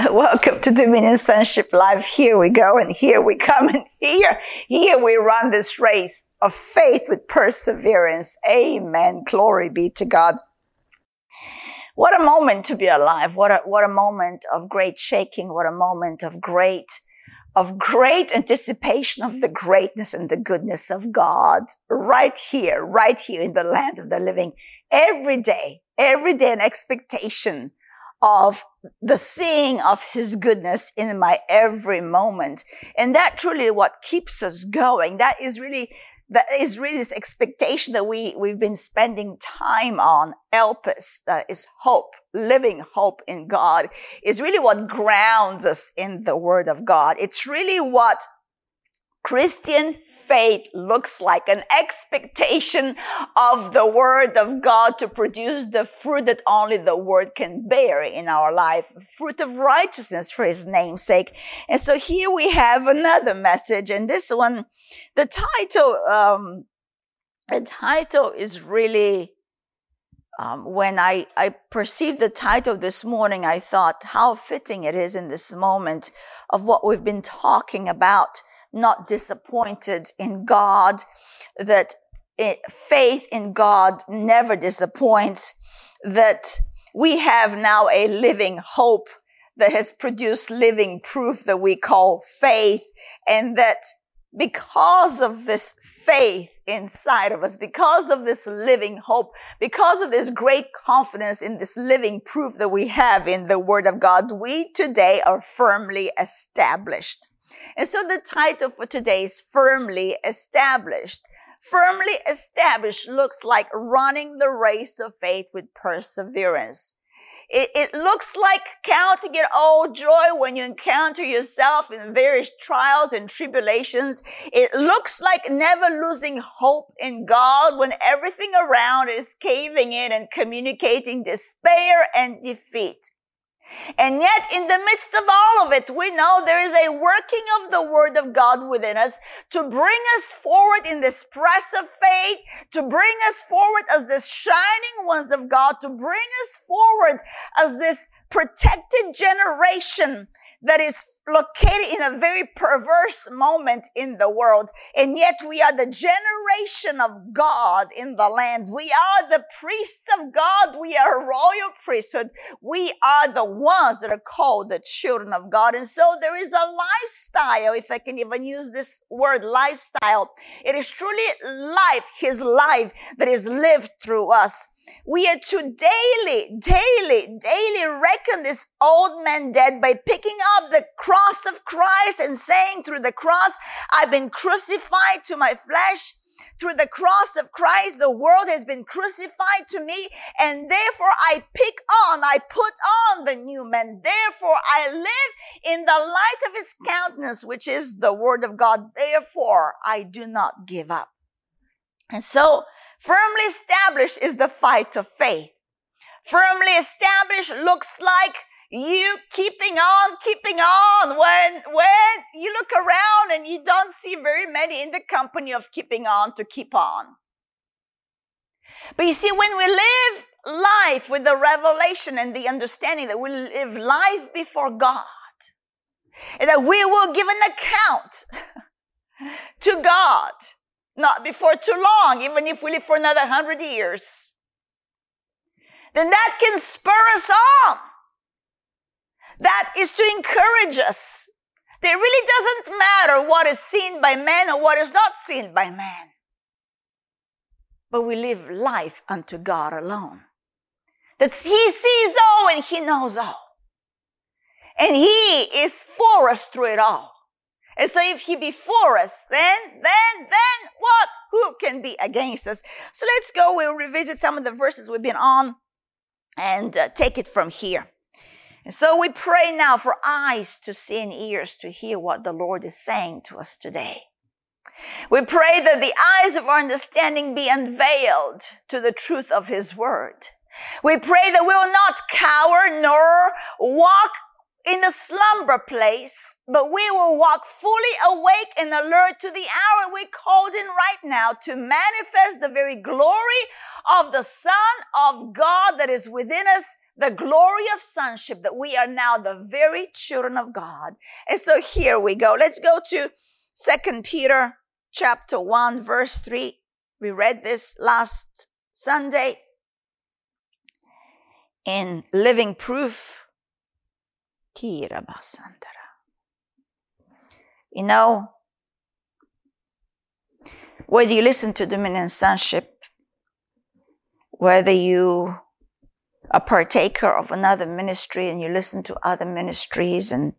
Welcome to Dominion Sonship Live. Here we go and here we come and here, here we run this race of faith with perseverance. Amen. Glory be to God. What a moment to be alive. What a, what a moment of great shaking. What a moment of great, of great anticipation of the greatness and the goodness of God right here, right here in the land of the living every day, every day an expectation of the seeing of his goodness in my every moment. And that truly what keeps us going. That is really, that is really this expectation that we, we've been spending time on. Elpis, that is hope, living hope in God is really what grounds us in the word of God. It's really what Christian faith looks like an expectation of the word of God to produce the fruit that only the word can bear in our life, fruit of righteousness for his name's sake. And so here we have another message and this one, the title, um, the title is really um, when I, I perceived the title this morning, I thought how fitting it is in this moment of what we've been talking about not disappointed in God, that it, faith in God never disappoints, that we have now a living hope that has produced living proof that we call faith and that because of this faith inside of us, because of this living hope, because of this great confidence in this living proof that we have in the word of God, we today are firmly established. And so the title for today is firmly established. Firmly established looks like running the race of faith with perseverance. It, it, looks like counting it all joy when you encounter yourself in various trials and tribulations. It looks like never losing hope in God when everything around is caving in and communicating despair and defeat. And yet, in the midst of all of it, we know there is a working of the Word of God within us to bring us forward in this press of faith, to bring us forward as the shining ones of God, to bring us forward as this protected generation that is located in a very perverse moment in the world. And yet we are the generation of God in the land. We are the priests of God. We are a royal priesthood. We are the ones that are called the children of God. And so there is a lifestyle, if I can even use this word lifestyle. It is truly life, his life that is lived through us. We are to daily, daily, daily reckon this old man dead by picking up the cross of Christ and saying through the cross, I've been crucified to my flesh. Through the cross of Christ, the world has been crucified to me and therefore I pick on, I put on the new man. Therefore I live in the light of his countenance, which is the word of God. Therefore I do not give up. And so firmly established is the fight of faith. Firmly established looks like you keeping on, keeping on when, when you look around and you don't see very many in the company of keeping on to keep on. But you see, when we live life with the revelation and the understanding that we live life before God, and that we will give an account to God not before too long, even if we live for another hundred years. Then that can spur us on. That is to encourage us. It really doesn't matter what is seen by man or what is not seen by man. But we live life unto God alone. That He sees all and He knows all. And He is for us through it all. And so if he be for us, then, then, then what? Who can be against us? So let's go. We'll revisit some of the verses we've been on and uh, take it from here. And so we pray now for eyes to see and ears to hear what the Lord is saying to us today. We pray that the eyes of our understanding be unveiled to the truth of his word. We pray that we will not cower nor walk in a slumber place, but we will walk fully awake and alert to the hour we called in right now to manifest the very glory of the Son of God that is within us the glory of sonship that we are now the very children of God. And so here we go. Let's go to second Peter chapter one, verse three. We read this last Sunday in living proof. You know, whether you listen to Dominion Sonship, whether you a partaker of another ministry and you listen to other ministries and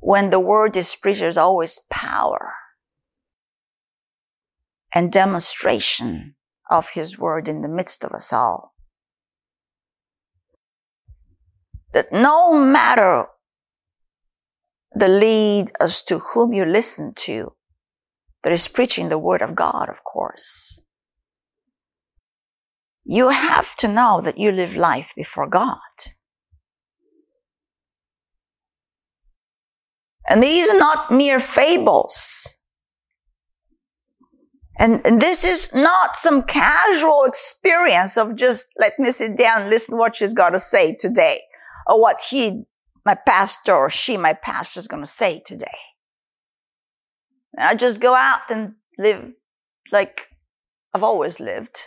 when the word is preached, there's always power and demonstration of his word in the midst of us all. That no matter the lead as to whom you listen to, that is preaching the word of God, of course. You have to know that you live life before God. And these are not mere fables. And, and, this is not some casual experience of just let me sit down and listen what she's got to say today or what he, my pastor or she, my pastor is going to say today. And I just go out and live like I've always lived.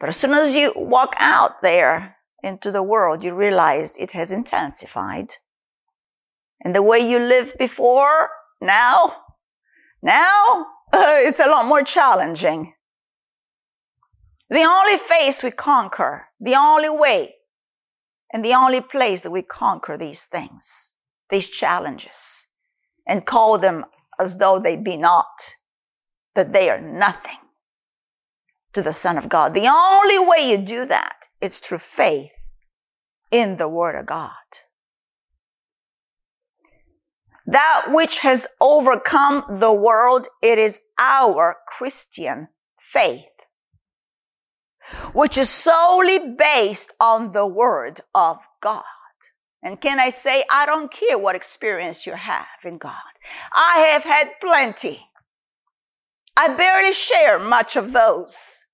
But as soon as you walk out there into the world, you realize it has intensified. And the way you lived before, now, now, uh, it's a lot more challenging. The only face we conquer, the only way, and the only place that we conquer these things, these challenges, and call them as though they be not, that they are nothing, to the Son of God. The only way you do that is through faith in the Word of God. That which has overcome the world, it is our Christian faith, which is solely based on the Word of God. And can I say, I don't care what experience you have in God. I have had plenty. I barely share much of those.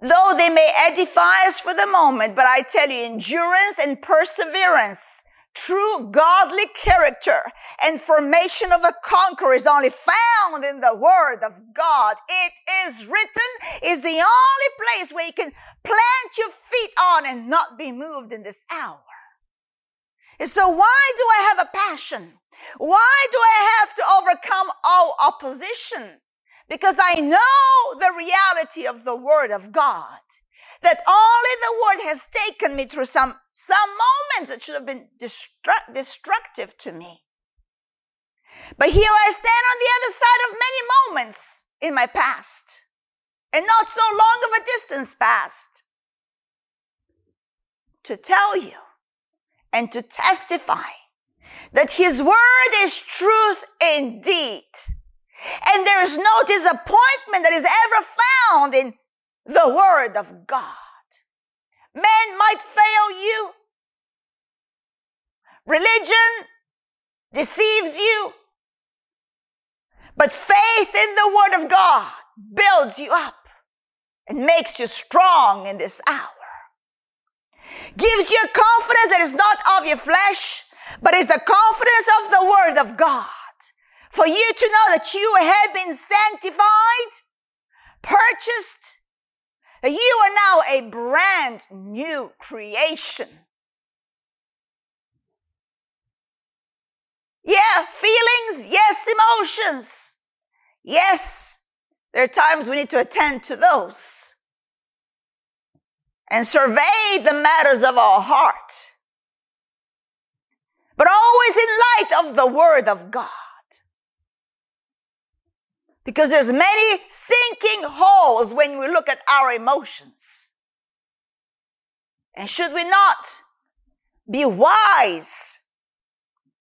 Though they may edify us for the moment, but I tell you, endurance and perseverance, true godly character and formation of a conqueror is only found in the word of God. It is written is the only place where you can plant your feet on and not be moved in this hour. And so why do I have a passion? Why do I have to overcome all opposition? Because I know the reality of the Word of God. That only the Word has taken me through some, some moments that should have been destruct, destructive to me. But here I stand on the other side of many moments in my past. And not so long of a distance past. To tell you and to testify that His Word is truth indeed and there is no disappointment that is ever found in the word of God. Men might fail you. Religion deceives you. But faith in the word of God builds you up and makes you strong in this hour. Gives you confidence that is not of your flesh, but is the confidence of the word of God for you to know that you have been sanctified, purchased, that you are now a brand new creation. Yeah, feelings, yes, emotions. Yes, there are times we need to attend to those and survey the matters of our heart. But always in light of the Word of God. Because there's many sinking holes when we look at our emotions. And should we not be wise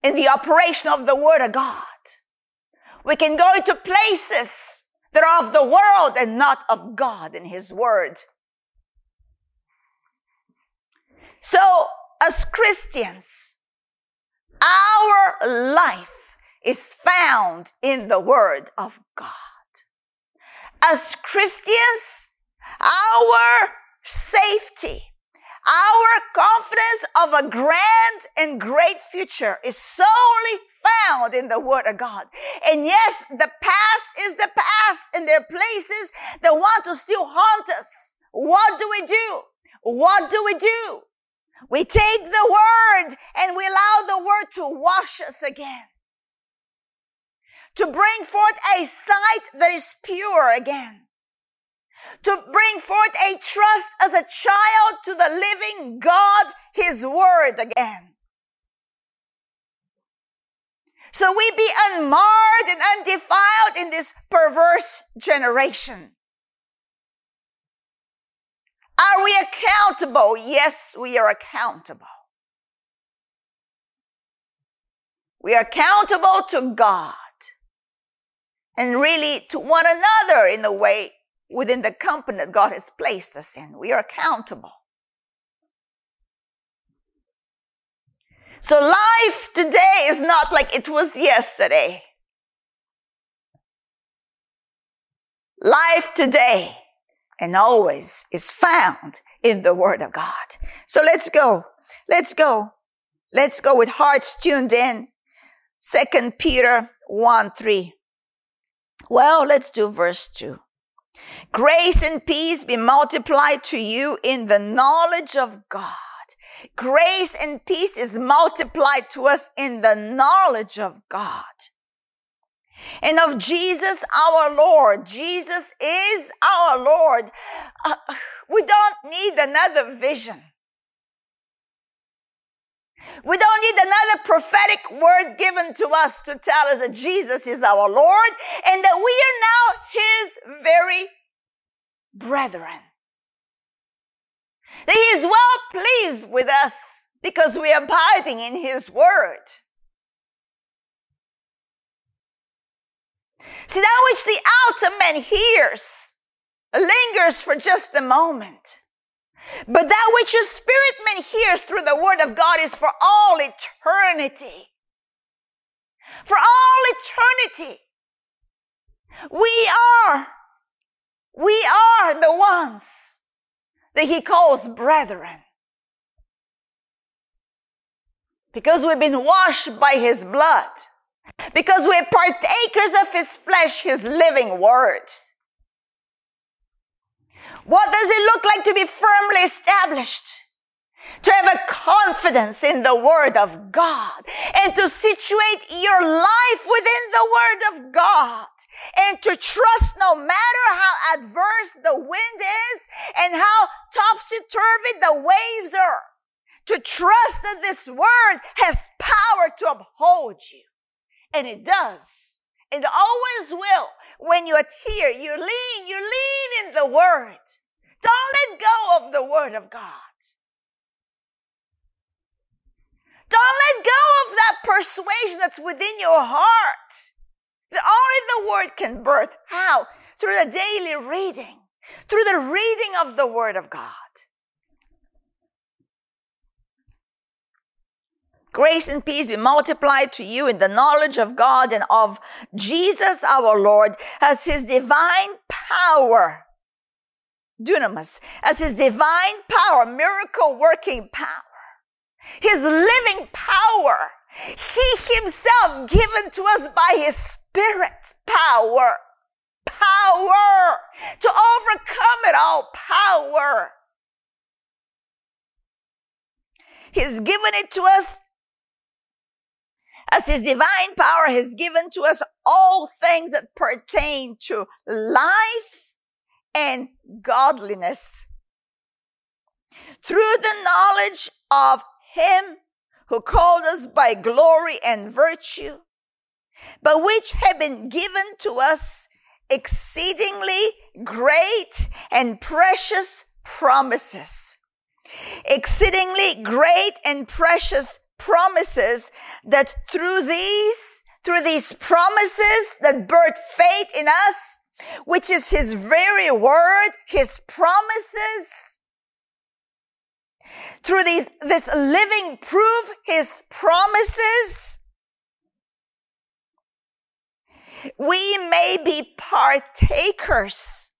in the operation of the Word of God? We can go into places that are of the world and not of God and His Word. So, as Christians, our life is found in the Word of God. As Christians, our safety, our confidence of a grand and great future is solely found in the Word of God. And yes, the past is the past, and there are places that want to still haunt us. What do we do? What do we do? We take the Word and we allow the Word to wash us again. To bring forth a sight that is pure again to bring forth a trust as a child to the living God, His Word again. So we be unmarred and undefiled in this perverse generation. Are we accountable? Yes, we are accountable. We are accountable to God and really to one another in the way within the company that God has placed us in. We are accountable. So life today is not like it was yesterday. Life today and always is found in the Word of God. So let's go. Let's go. Let's go with hearts tuned in. Second Peter 1 3. Well, let's do verse 2. Grace and peace be multiplied to you in the knowledge of God. Grace and peace is multiplied to us in the knowledge of God. And of Jesus our Lord. Jesus is our Lord. Uh, we don't need another vision. We don't need another prophetic word given to us to tell us that Jesus is our Lord and that we are now His very brethren. That He is well pleased with us because we are abiding in His word. See, that which the outer man hears lingers for just a moment. But that which your spirit man hears through the word of God is for all eternity. For all eternity. We are, we are the ones that he calls brethren. Because we've been washed by his blood. Because we're partakers of his flesh, his living word. What does it look like to be firmly established? To have a confidence in the Word of God and to situate your life within the Word of God and to trust no matter how adverse the wind is and how topsy-turvy the waves are. To trust that this Word has power to uphold you. And it does. It always will. When you adhere, you lean, you lean in the Word. Don't let go of the Word of God. Don't let go of that persuasion that's within your heart. That only the Word can birth. How? Through the daily reading. Through the reading of the Word of God. Grace and peace be multiplied to you in the knowledge of God and of Jesus our Lord as his divine power, dunamis, as his divine power, miracle working power, his living power, he himself given to us by his spirit power, power to overcome it all, power. He's given it to us as his divine power has given to us all things that pertain to life and godliness. Through the knowledge of him who called us by glory and virtue, but which have been given to us exceedingly great and precious promises. Exceedingly great and precious promises that through these, through these promises that birth faith in us, which is his very word, his promises, through these, this living proof, his promises, we may be partakers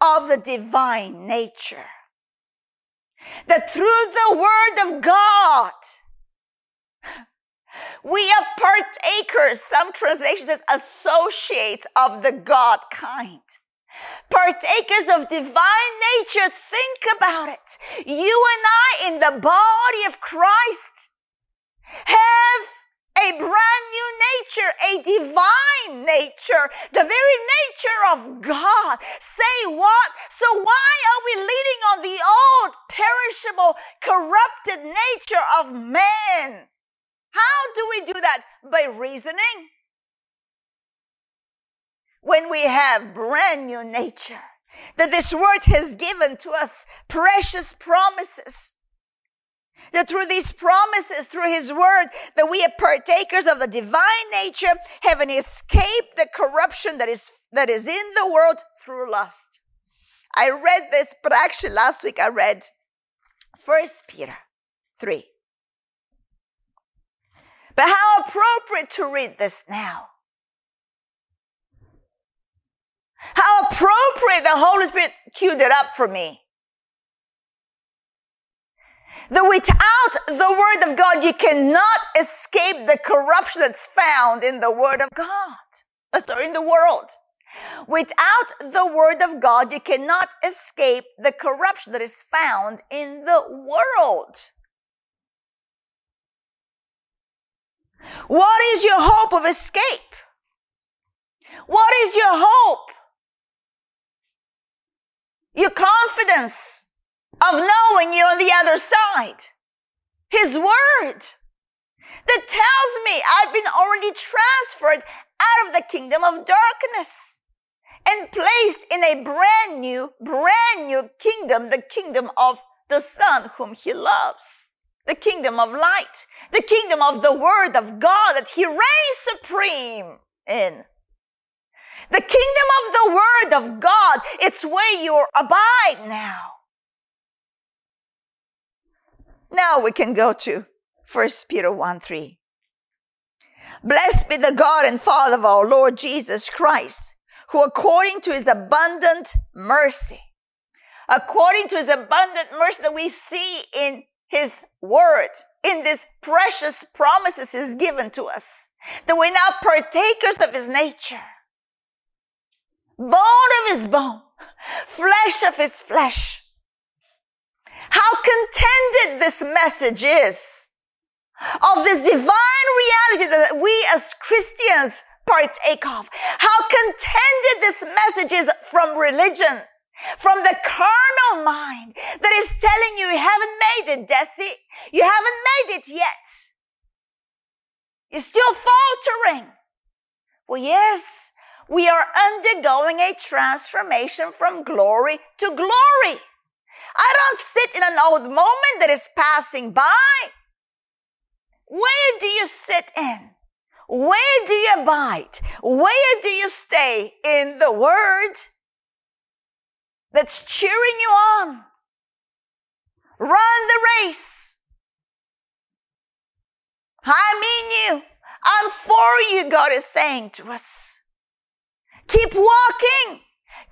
of the divine nature. that through the word of God, we are partakers, some translations says associates of the God kind. Partakers of divine nature, think about it. You and I in the body of Christ have a brand new nature, a divine nature, the very nature of God. Say what? So why are we leaning on the old, perishable, corrupted nature of man? How do we do that? By reasoning. When we have brand new nature, that this word has given to us precious promises. That through these promises, through his word, that we are partakers of the divine nature, having escaped the corruption that is, that is in the world through lust. I read this, but actually last week I read First Peter 3. But how appropriate to read this now. How appropriate the Holy Spirit queued it up for me. That without the Word of God, you cannot escape the corruption that's found in the Word of God. Uh, that's in the world. Without the Word of God, you cannot escape the corruption that is found in the world. What is your hope of escape? What is your hope? Your confidence of knowing you're on the other side. His word that tells me I've been already transferred out of the kingdom of darkness and placed in a brand new, brand new kingdom, the kingdom of the Son whom he loves the kingdom of light, the kingdom of the word of God that he reigns supreme in. The kingdom of the word of God, it's where you abide now. Now we can go to 1 Peter 1 3. Blessed be the God and Father of our Lord Jesus Christ, who according to his abundant mercy, according to his abundant mercy that we see in his word in these precious promises he's given to us. That we're now partakers of his nature. Bone of his bone, flesh of his flesh. How contented this message is of this divine reality that we as Christians partake of. How contented this message is from religion from the carnal mind that is telling you you haven't made it, Deci. You haven't made it yet. You're still faltering. Well, yes, we are undergoing a transformation from glory to glory. I don't sit in an old moment that is passing by. Where do you sit in? Where do you abide? Where do you stay in the Word? That's cheering you on. Run the race. I mean you. I'm for you, God is saying to us. Keep walking.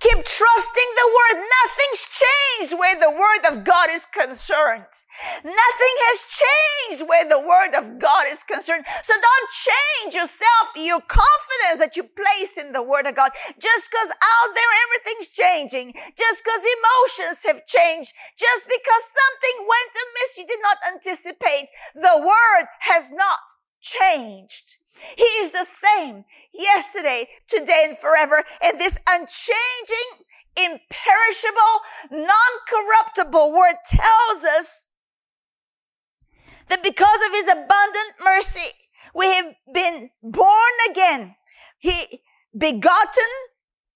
Keep trusting the word. Nothing's changed where the word of God is concerned. Nothing has changed where the word of God is concerned. So don't change yourself, your confidence that you place in the word of God. Just because out there everything's changing. Just because emotions have changed. Just because something went amiss you did not anticipate. The word has not changed. He is the same yesterday, today, and forever. And this unchanging, imperishable, non-corruptible word tells us that because of his abundant mercy, we have been born again. He begotten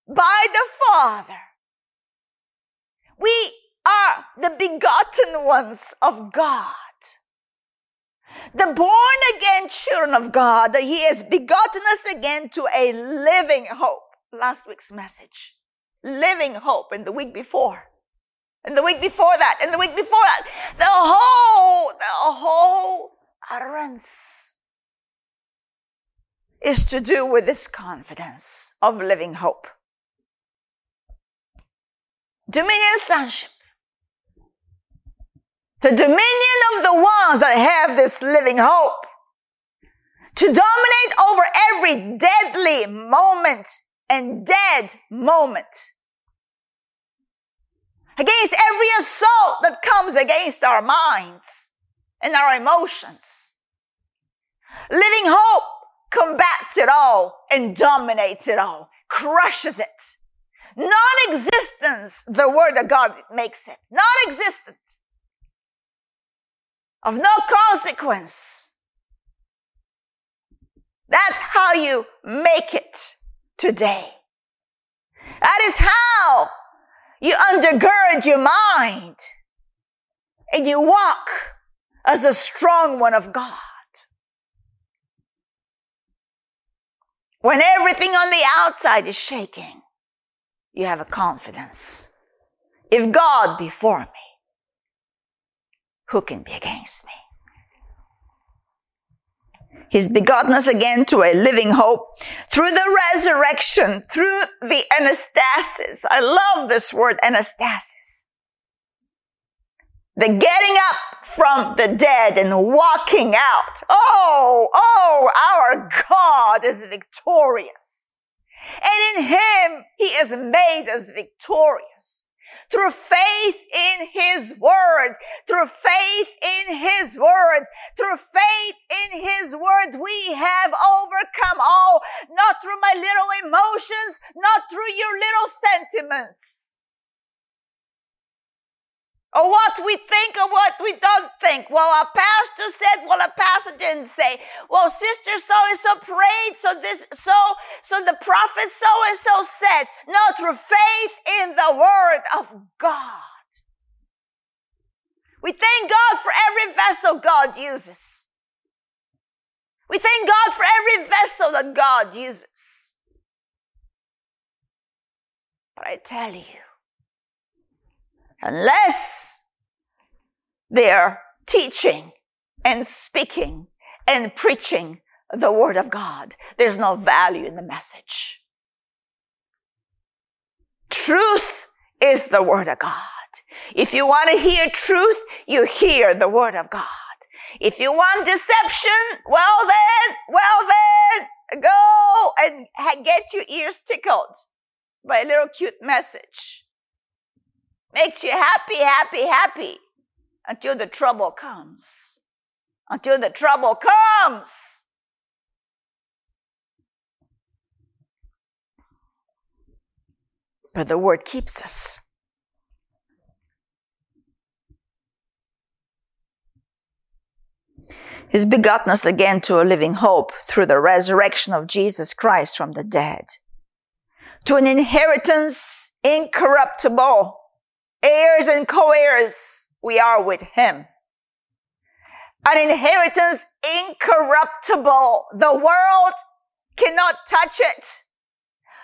by the Father. We are the begotten ones of God the born again children of God, that He has begotten us again to a living hope. Last week's message. Living hope and the week before. And the week before that, and the week before that. The whole, the whole utterance is to do with this confidence of living hope. Dominion sonship. The dominion of the ones that have this living hope to dominate over every deadly moment and dead moment. Against every assault that comes against our minds and our emotions. Living hope combats it all and dominates it all, crushes it. Non-existence, the word of God makes it. Non-existent. Of no consequence. That's how you make it today. That is how you undergird your mind and you walk as a strong one of God. When everything on the outside is shaking, you have a confidence. If God be for me, who can be against me? He's begotten us again to a living hope through the resurrection, through the anastasis. I love this word anastasis. The getting up from the dead and walking out. Oh, oh, our God is victorious. And in Him, He has made us victorious through faith in His Word, through faith in His Word, through faith in His Word, we have overcome all, not through my little emotions, not through your little sentiments or what we think or what we don't think. Well, our pastor said, well, a pastor didn't say. Well, sister so and so prayed, so this, so, so the prophet so and so said. No, through faith in the word of God. We thank God for every vessel God uses. We thank God for every vessel that God uses. But I tell you, unless they're teaching and speaking and preaching the word of God, there's no value in the message. Truth is the word of God. If you want to hear truth, you hear the word of God. If you want deception, well then, well then, go and get your ears tickled by a little cute message. Makes you happy, happy, happy until the trouble comes. Until the trouble comes. But the word keeps us. He's begotten us again to a living hope through the resurrection of Jesus Christ from the dead, to an inheritance incorruptible, heirs and co-heirs we are with him. An inheritance incorruptible. The world cannot touch it.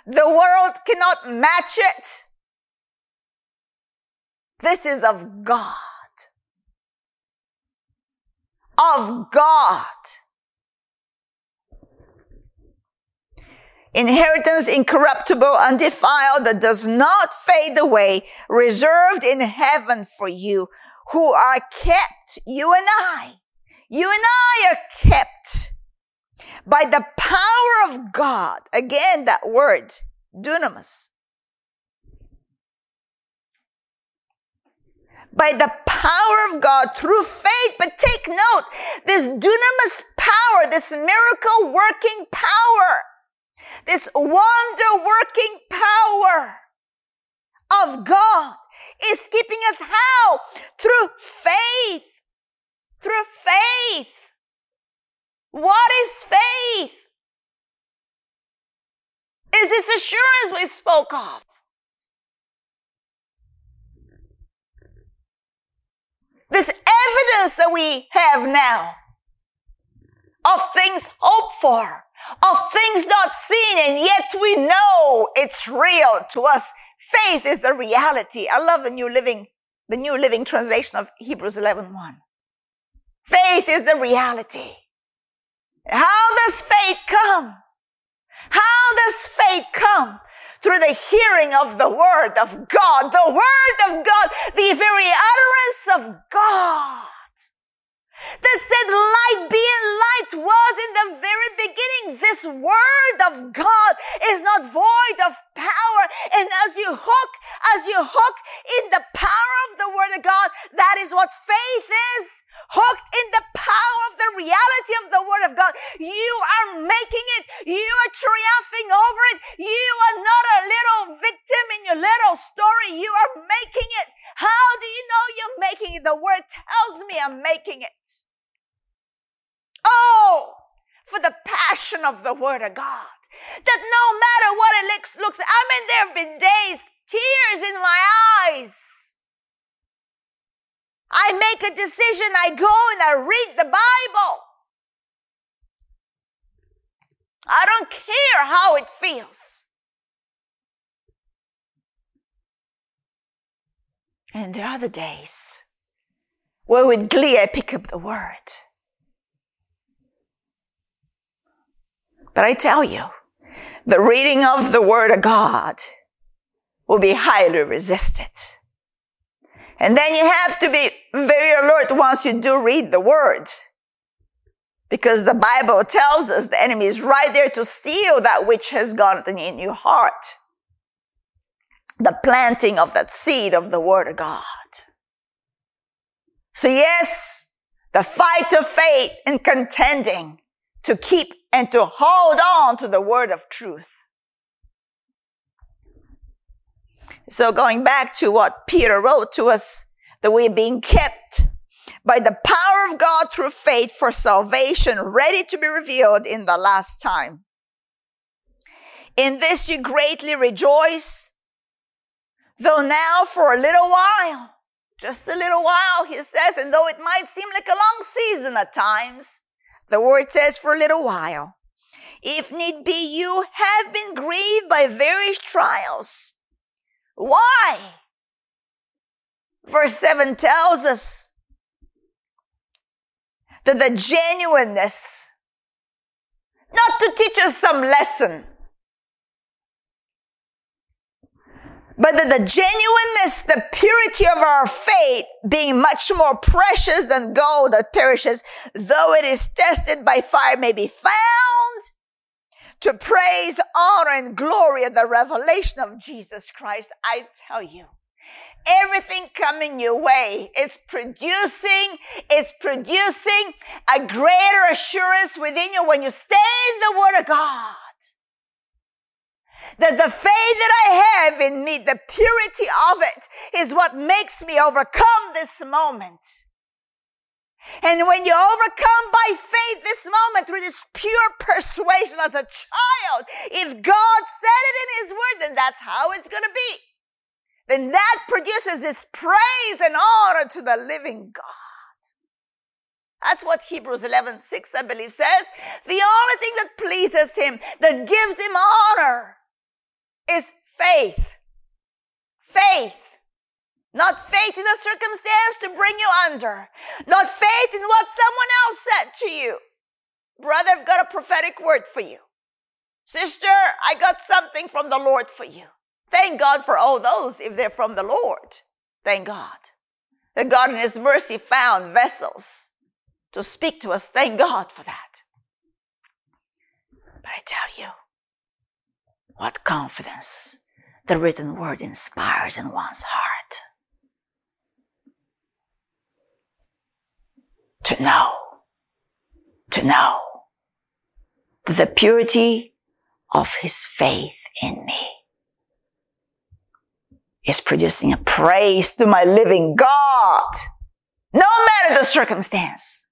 The world cannot match it. This is of God. Of God. Inheritance incorruptible, undefiled, that does not fade away, reserved in heaven for you, who are kept, you and I. You and I are kept by the power of God. Again, that word, dunamis. By the power of God through faith. But take note, this dunamis power, this miracle working power, this wonder working power of God is keeping us how? Through faith. Through faith. What is faith? Is this assurance we spoke of? This evidence that we have now of things hoped for, of things not seen, and yet we know it's real to us. Faith is the reality. I love the New Living, the New Living Translation of Hebrews 11 1. Faith is the reality. How does faith come? How does faith come? Through the hearing of the word of God, the word of God, the very utterance of God that said light be and light was in the very beginning. This word of God is not void of power. And as you hook, as you hook in the power of the word of God, that is what faith is. Hooked in the power of the reality of the word of God. You are making it. You are triumphing over it. You are not a little victim in your little story. You are making it. How do you know you're making it? The word tells me I'm making it. Oh, for the passion of the word of God. That no matter what it looks, looks, I mean, there have been days, tears in my eyes. I make a decision, I go and I read the Bible. I don't care how it feels. And there are the days where with glee I pick up the word. But I tell you, the reading of the word of God will be highly resisted. And then you have to be very alert once you do read the word. Because the Bible tells us the enemy is right there to steal that which has gotten in your heart. The planting of that seed of the word of God. So yes, the fight of faith and contending to keep and to hold on to the word of truth. So going back to what Peter wrote to us, that we're being kept by the power of God through faith for salvation ready to be revealed in the last time. In this you greatly rejoice, though now for a little while, just a little while, he says, and though it might seem like a long season at times, the word says for a little while. If need be, you have been grieved by various trials. Why? Verse 7 tells us that the genuineness, not to teach us some lesson, but that the genuineness, the purity of our faith being much more precious than gold that perishes, though it is tested by fire may be found to praise, honor, and glory of the revelation of Jesus Christ. I tell you, everything coming your way, it's producing, it's producing a greater assurance within you when you stay in the Word of God that the faith that I have in me, the purity of it is what makes me overcome this moment. And when you overcome by faith this moment through this pure persuasion as a child, if God said it in His Word, then that's how it's going to be. Then that produces this praise and honor to the living God. That's what Hebrews 11, 6, I believe says. The only thing that pleases Him, that gives Him honor, is faith. Faith. Not faith in a circumstance to bring you under. Not faith in what someone else said to you. Brother, I've got a prophetic word for you. Sister, I got something from the Lord for you. Thank God for all those if they're from the Lord. Thank God. That God in His mercy found vessels to speak to us. Thank God for that. But I tell you, what confidence the written word inspires in one's heart. To know, to know that the purity of his faith in me is producing a praise to my living God, no matter the circumstance.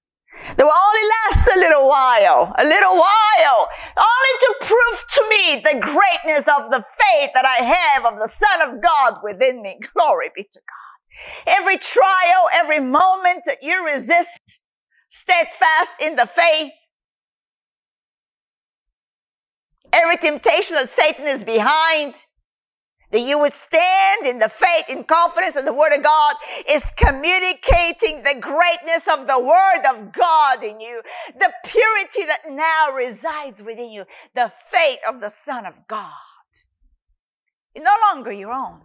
They will only last a little while, a little while, only to prove to me the greatness of the faith that I have of the Son of God within me. Glory be to God. Every trial, every moment that you resist, steadfast in the faith, every temptation that Satan is behind, that you would stand in the faith and confidence of the word of God is communicating the greatness of the word of God in you, the purity that now resides within you, the faith of the son of God. You're no longer your own.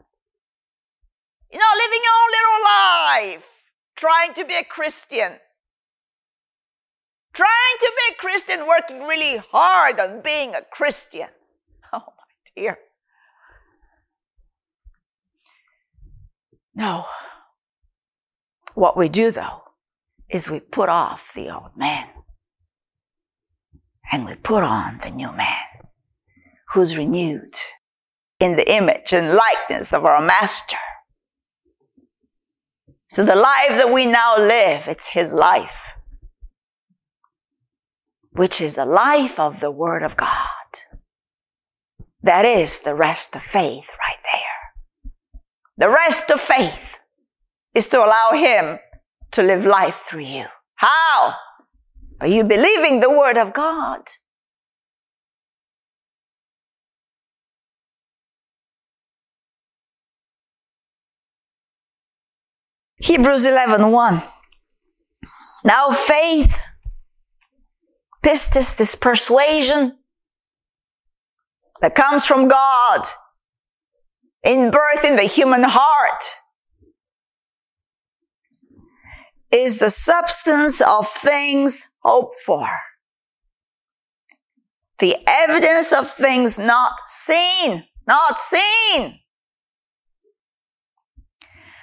You're not living your own little life, trying to be a Christian. Trying to be a Christian, working really hard on being a Christian. Oh my dear. No. What we do though is we put off the old man and we put on the new man who's renewed in the image and likeness of our master. So the life that we now live, it's his life, which is the life of the word of God. That is the rest of faith right there. The rest of faith is to allow Him to live life through you. How? By you believing the Word of God. Hebrews 11 1. Now faith, pistis, this persuasion that comes from God in birth in the human heart is the substance of things hoped for. The evidence of things not seen, not seen.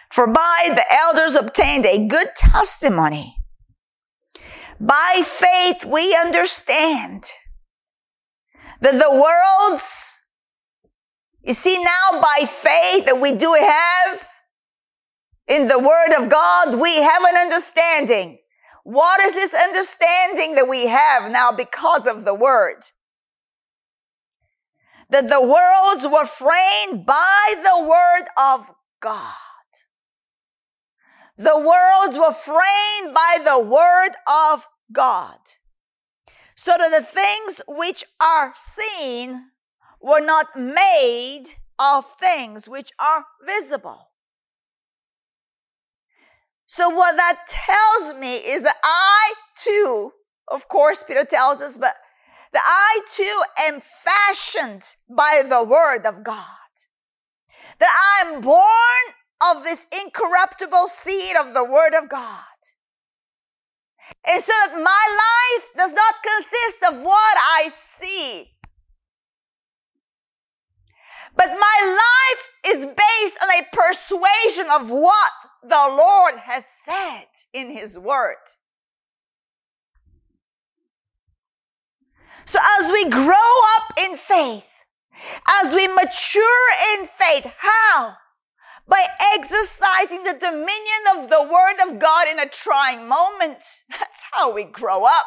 For by the elders obtained a good testimony. By faith we understand that the worlds you see now by faith that we do have in the word of God, we have an understanding. What is this understanding that we have now because of the word? That the worlds were framed by the word of God. The worlds were framed by the word of God. So that the things which are seen were not made of things which are visible. So what that tells me is that I too, of course, Peter tells us, but that I too am fashioned by the word of God. That I'm born of this incorruptible seed of the word of God. And so that my life does not consist of what I see, but my life is based on a persuasion of what the Lord has said in His Word. So as we grow up in faith, as we mature in faith, how? By exercising the dominion of the Word of God in a trying moment. That's how we grow up.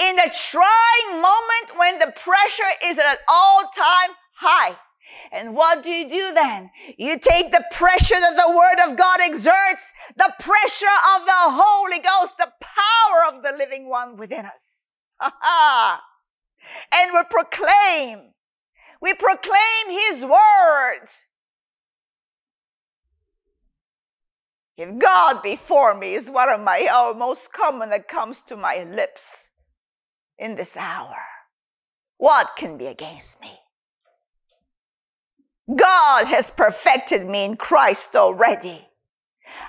In a trying moment when the pressure is at an all time high. And what do you do then? You take the pressure that the word of God exerts, the pressure of the Holy Ghost, the power of the living one within us. and we proclaim, we proclaim his word. If God be for me is one of my oh, most common that comes to my lips in this hour. What can be against me? God has perfected me in Christ already.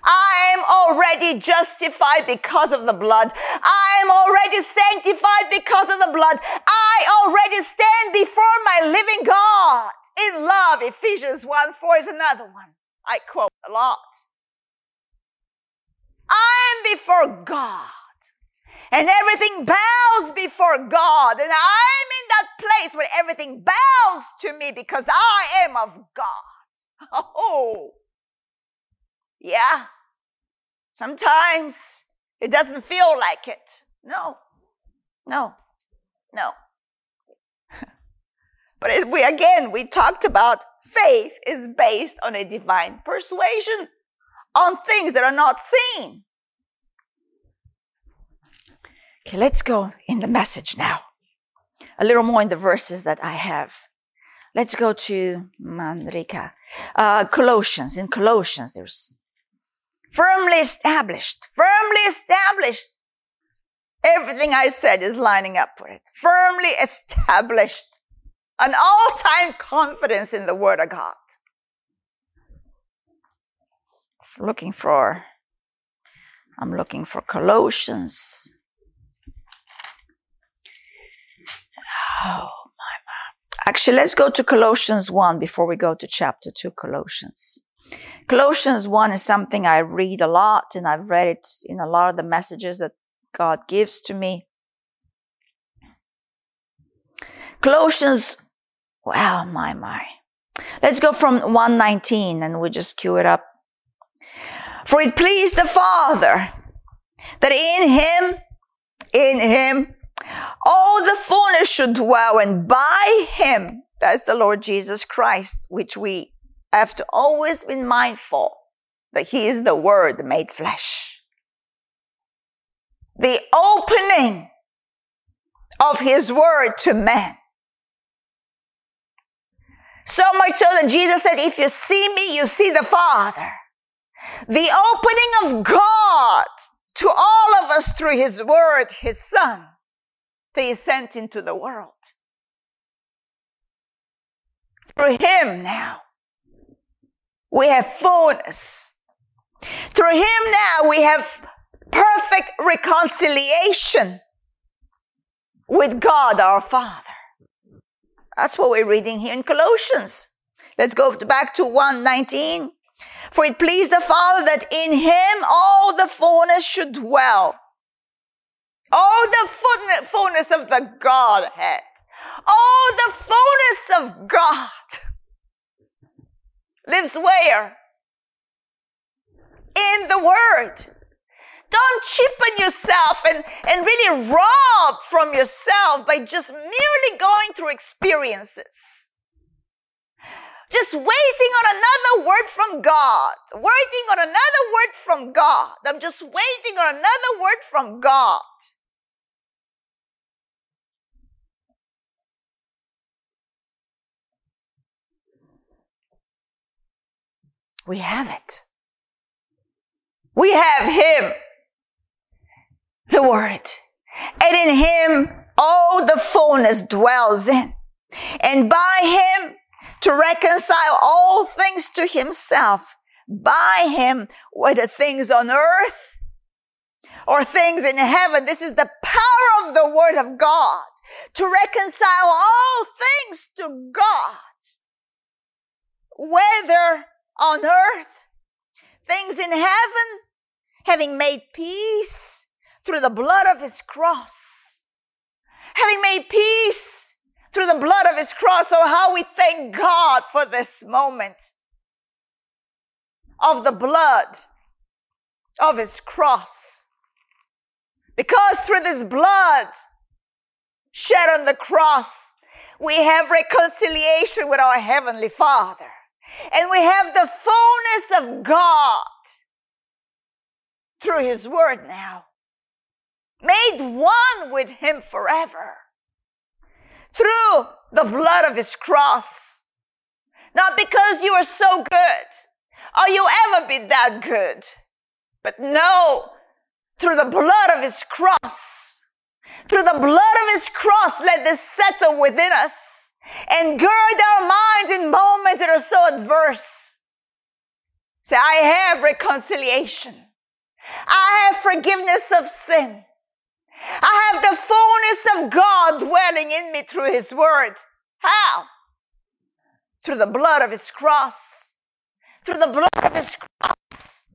I am already justified because of the blood. I am already sanctified because of the blood. I already stand before my living God in love. Ephesians 1 4 is another one I quote a lot. I am before God and everything bows before God. And I'm in that place where everything bows to me because I am of God. Oh, yeah. Sometimes it doesn't feel like it. No, no, no. but we again, we talked about faith is based on a divine persuasion on things that are not seen. Okay, let's go in the message now. A little more in the verses that I have. Let's go to Manrika. Uh, Colossians. In Colossians, there's firmly established, firmly established. Everything I said is lining up for it. Firmly established. An all-time confidence in the Word of God. Looking for, I'm looking for Colossians. Oh, my! Actually, let's go to Colossians 1 before we go to chapter 2 Colossians. Colossians 1 is something I read a lot and I've read it in a lot of the messages that God gives to me. Colossians, wow, my, my. Let's go from 119 and we just cue it up. For it pleased the Father that in Him, in Him, all the fullness should dwell and by him, that's the Lord Jesus Christ, which we have to always be mindful that he is the word made flesh. The opening of his word to man. So much so that Jesus said, if you see me, you see the Father. The opening of God to all of us through his word, his son that he sent into the world. Through him now, we have fullness. Through him now, we have perfect reconciliation with God our Father. That's what we're reading here in Colossians. Let's go back to 119. For it pleased the Father that in him all the fullness should dwell Oh, the fullness of the Godhead. Oh, the fullness of God lives where? In the Word. Don't cheapen yourself and, and really rob from yourself by just merely going through experiences. Just waiting on another word from God. Waiting on another word from God. I'm just waiting on another word from God. We have it. We have Him, the Word. And in Him, all the fullness dwells in. And by Him, to reconcile all things to Himself. By Him, whether things on earth or things in heaven. This is the power of the Word of God to reconcile all things to God. Whether on earth, things in heaven, having made peace through the blood of his cross. Having made peace through the blood of his cross. Oh, how we thank God for this moment of the blood of his cross. Because through this blood shed on the cross, we have reconciliation with our heavenly Father. And we have the fullness of God through his word now. Made one with him forever. Through the blood of his cross. Not because you are so good or you ever be that good, but no, through the blood of his cross. Through the blood of his cross, let this settle within us and gird our minds in moments that are so adverse. Say, I have reconciliation. I have forgiveness of sin. I have the fullness of God dwelling in me through His Word. How? Through the blood of His cross. Through the blood of His cross.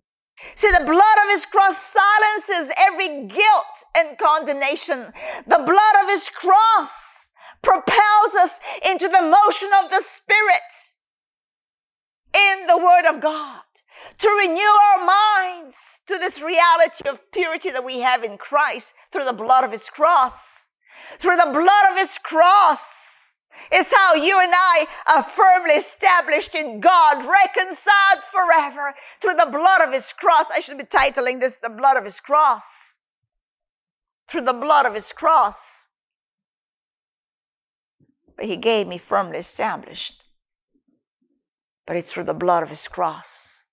See, the blood of His cross silences every guilt and condemnation. The blood of His cross propels us into the motion of the Spirit in the Word of God to renew our minds to this reality of purity that we have in Christ through the blood of His cross. Through the blood of His cross is how you and I are firmly established in God, reconciled forever through the blood of His cross. I should be titling this the blood of His cross. Through the blood of His cross but he gave me firmly established. But it's through the blood of his cross.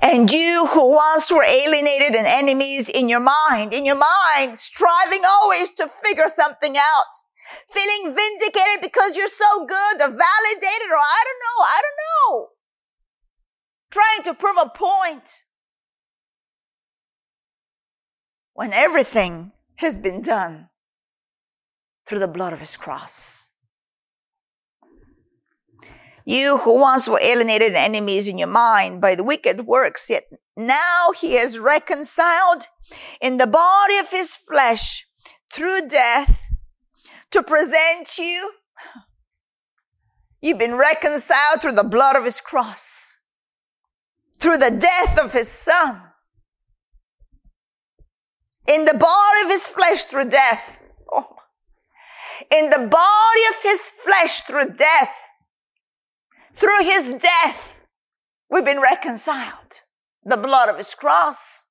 And you who once were alienated and enemies in your mind, in your mind, striving always to figure something out, feeling vindicated because you're so good or validated or I don't know, I don't know. Trying to prove a point. When everything has been done through the blood of his cross. You who once were alienated enemies in your mind by the wicked works, yet now he has reconciled in the body of his flesh through death to present you. You've been reconciled through the blood of his cross, through the death of his son, in the body of his flesh through death. In the body of his flesh through death through his death, we've been reconciled. The blood of his cross.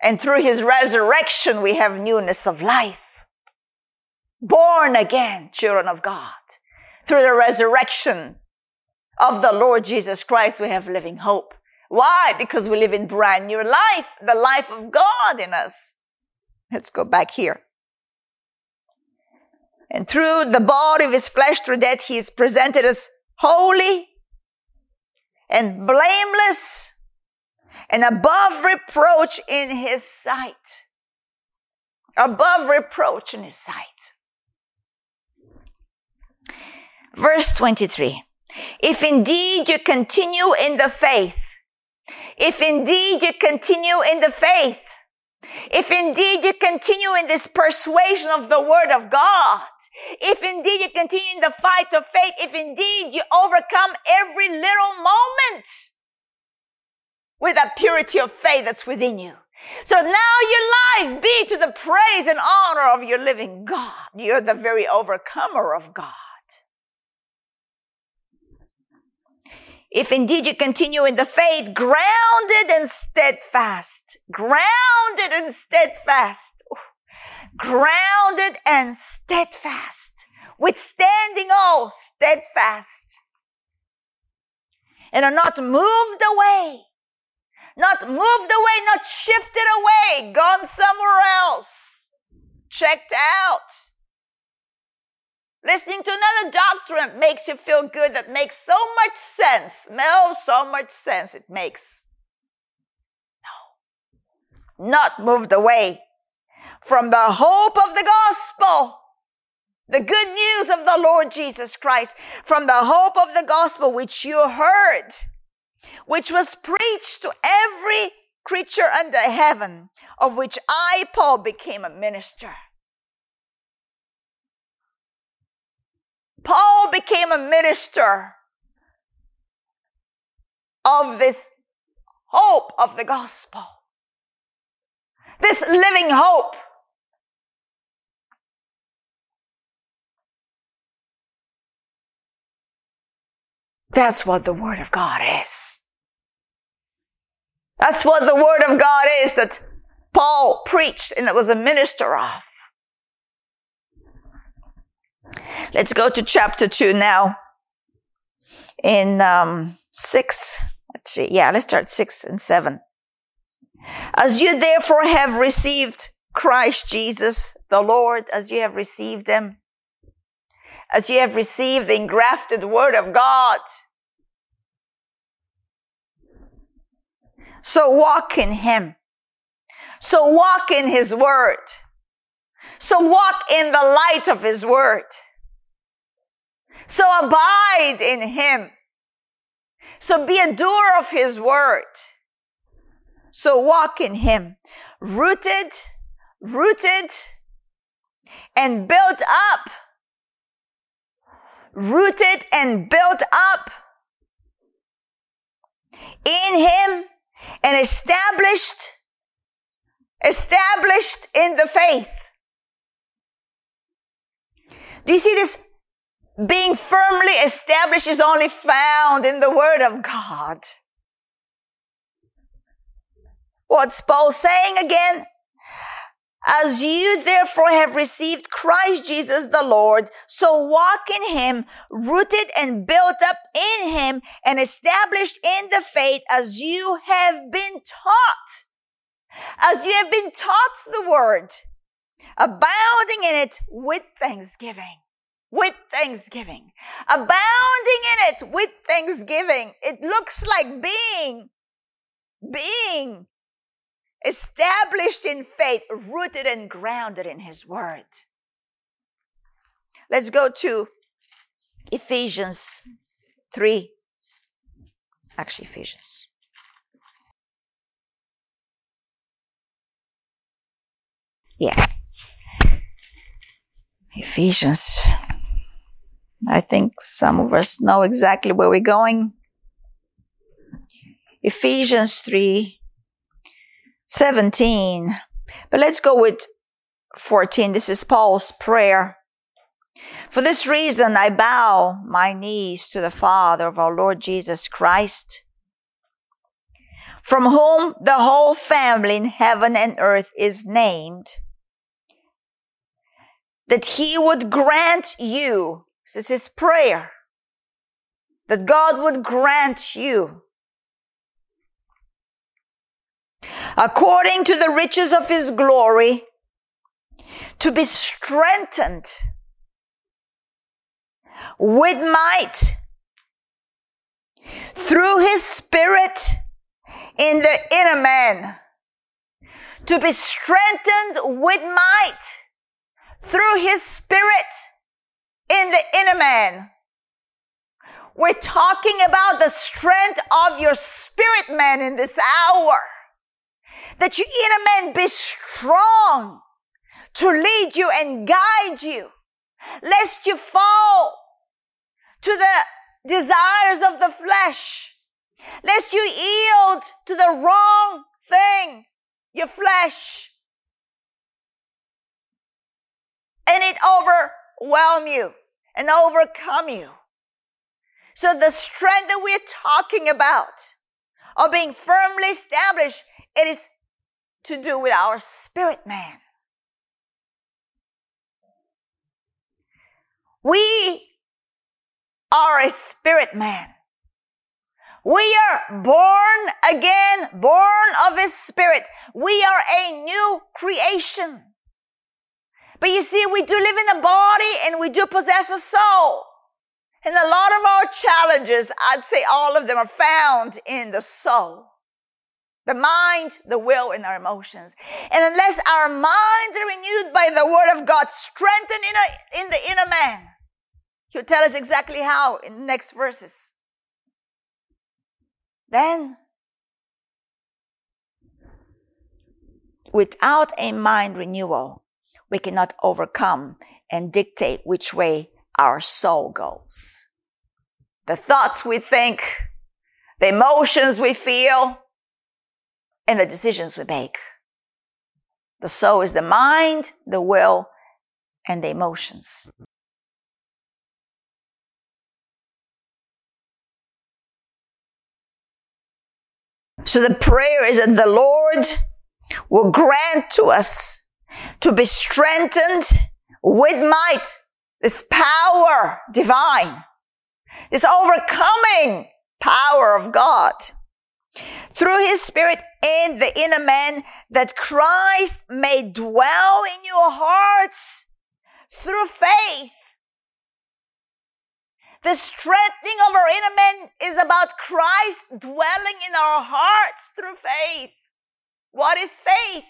And through his resurrection, we have newness of life. Born again, children of God. Through the resurrection of the Lord Jesus Christ, we have living hope. Why? Because we live in brand new life, the life of God in us. Let's go back here. And through the body of his flesh, through that, he is presented as holy and blameless and above reproach in his sight. Above reproach in his sight. Verse 23. If indeed you continue in the faith, if indeed you continue in the faith, if indeed you continue in this persuasion of the word of God, if indeed you continue in the fight of faith, if indeed you overcome every little moment with that purity of faith that's within you. So now your life be to the praise and honor of your living God. You're the very overcomer of God. If indeed you continue in the faith, grounded and steadfast, grounded and steadfast. Grounded and steadfast, withstanding all steadfast, and are not moved away, not moved away, not shifted away, gone somewhere else, checked out. Listening to another doctrine makes you feel good, that makes so much sense. No, so much sense it makes. No. Not moved away from the hope of the gospel. The good news of the Lord Jesus Christ from the hope of the gospel which you heard, which was preached to every creature under heaven, of which I, Paul, became a minister. Paul became a minister of this hope of the gospel. This living hope. That's what the Word of God is. That's what the Word of God is that Paul preached and that was a minister of. Let's go to chapter 2 now. In um, 6, let's see, yeah, let's start 6 and 7. As you therefore have received Christ Jesus, the Lord, as you have received him, as you have received the engrafted word of God, so walk in him. So walk in his word. So walk in the light of his word. So abide in him. So be a doer of his word. So walk in him, rooted, rooted, and built up. Rooted and built up in him and established, established in the faith. Do you see this? Being firmly established is only found in the Word of God. What's Paul saying again? As you therefore have received Christ Jesus the Lord, so walk in him, rooted and built up in him and established in the faith as you have been taught. As you have been taught the word, abounding in it with thanksgiving. With thanksgiving. Abounding in it with thanksgiving. It looks like being, being established in faith, rooted and grounded in His Word. Let's go to Ephesians 3. Actually, Ephesians. Yeah. Ephesians. I think some of us know exactly where we're going. Ephesians 3 17. But let's go with 14. This is Paul's prayer. For this reason, I bow my knees to the Father of our Lord Jesus Christ, from whom the whole family in heaven and earth is named, that he would grant you, this is his prayer, that God would grant you according to the riches of his glory, to be strengthened with might through his spirit in the inner man. To be strengthened with might through his spirit in the inner man. We're talking about the strength of your spirit man in this hour. That your inner man be strong to lead you and guide you, lest you fall to the desires of the flesh, lest you yield to the wrong thing, your flesh, and it overwhelm you and overcome you. So the strength that we're talking about of being firmly established, it is to do with our spirit man. We are a spirit man. We are born again, born of his spirit. We are a new creation. But you see, we do live in a body and we do possess a soul. And a lot of our challenges, I'd say all of them are found in the soul the mind, the will, and our emotions. And unless our minds are renewed by the word of God, strengthened in, in the inner man, he'll tell us exactly how in the next verses. Then, without a mind renewal, we cannot overcome and dictate which way our soul goes. The thoughts we think, the emotions we feel, and the decisions we make. The soul is the mind, the will, and the emotions. So the prayer is that the Lord will grant to us to be strengthened with might, this power divine, this overcoming power of God through his spirit in the inner man that Christ may dwell in your hearts through faith. The strengthening of our inner man is about Christ dwelling in our hearts through faith. What is faith?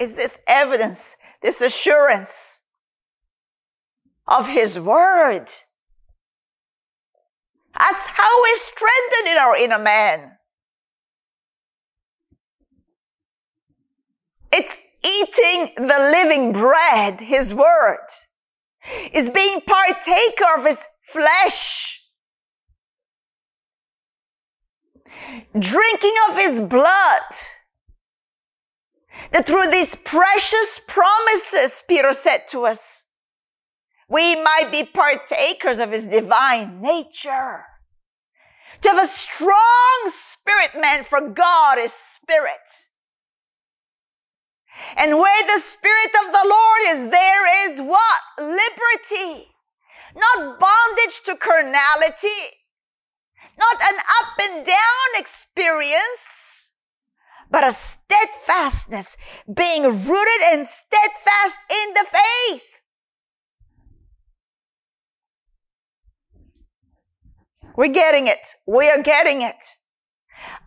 Is this evidence, this assurance of His Word? That's how we strengthen in our inner man. It's eating the living bread, His Word. It's being partaker of His flesh. Drinking of His blood. That through these precious promises, Peter said to us, we might be partakers of his divine nature. To have a strong spirit, man, for God is spirit. And where the spirit of the Lord is, there is what? Liberty. Not bondage to carnality. Not an up and down experience, but a steadfastness, being rooted and steadfast in the faith. We're getting it. We are getting it.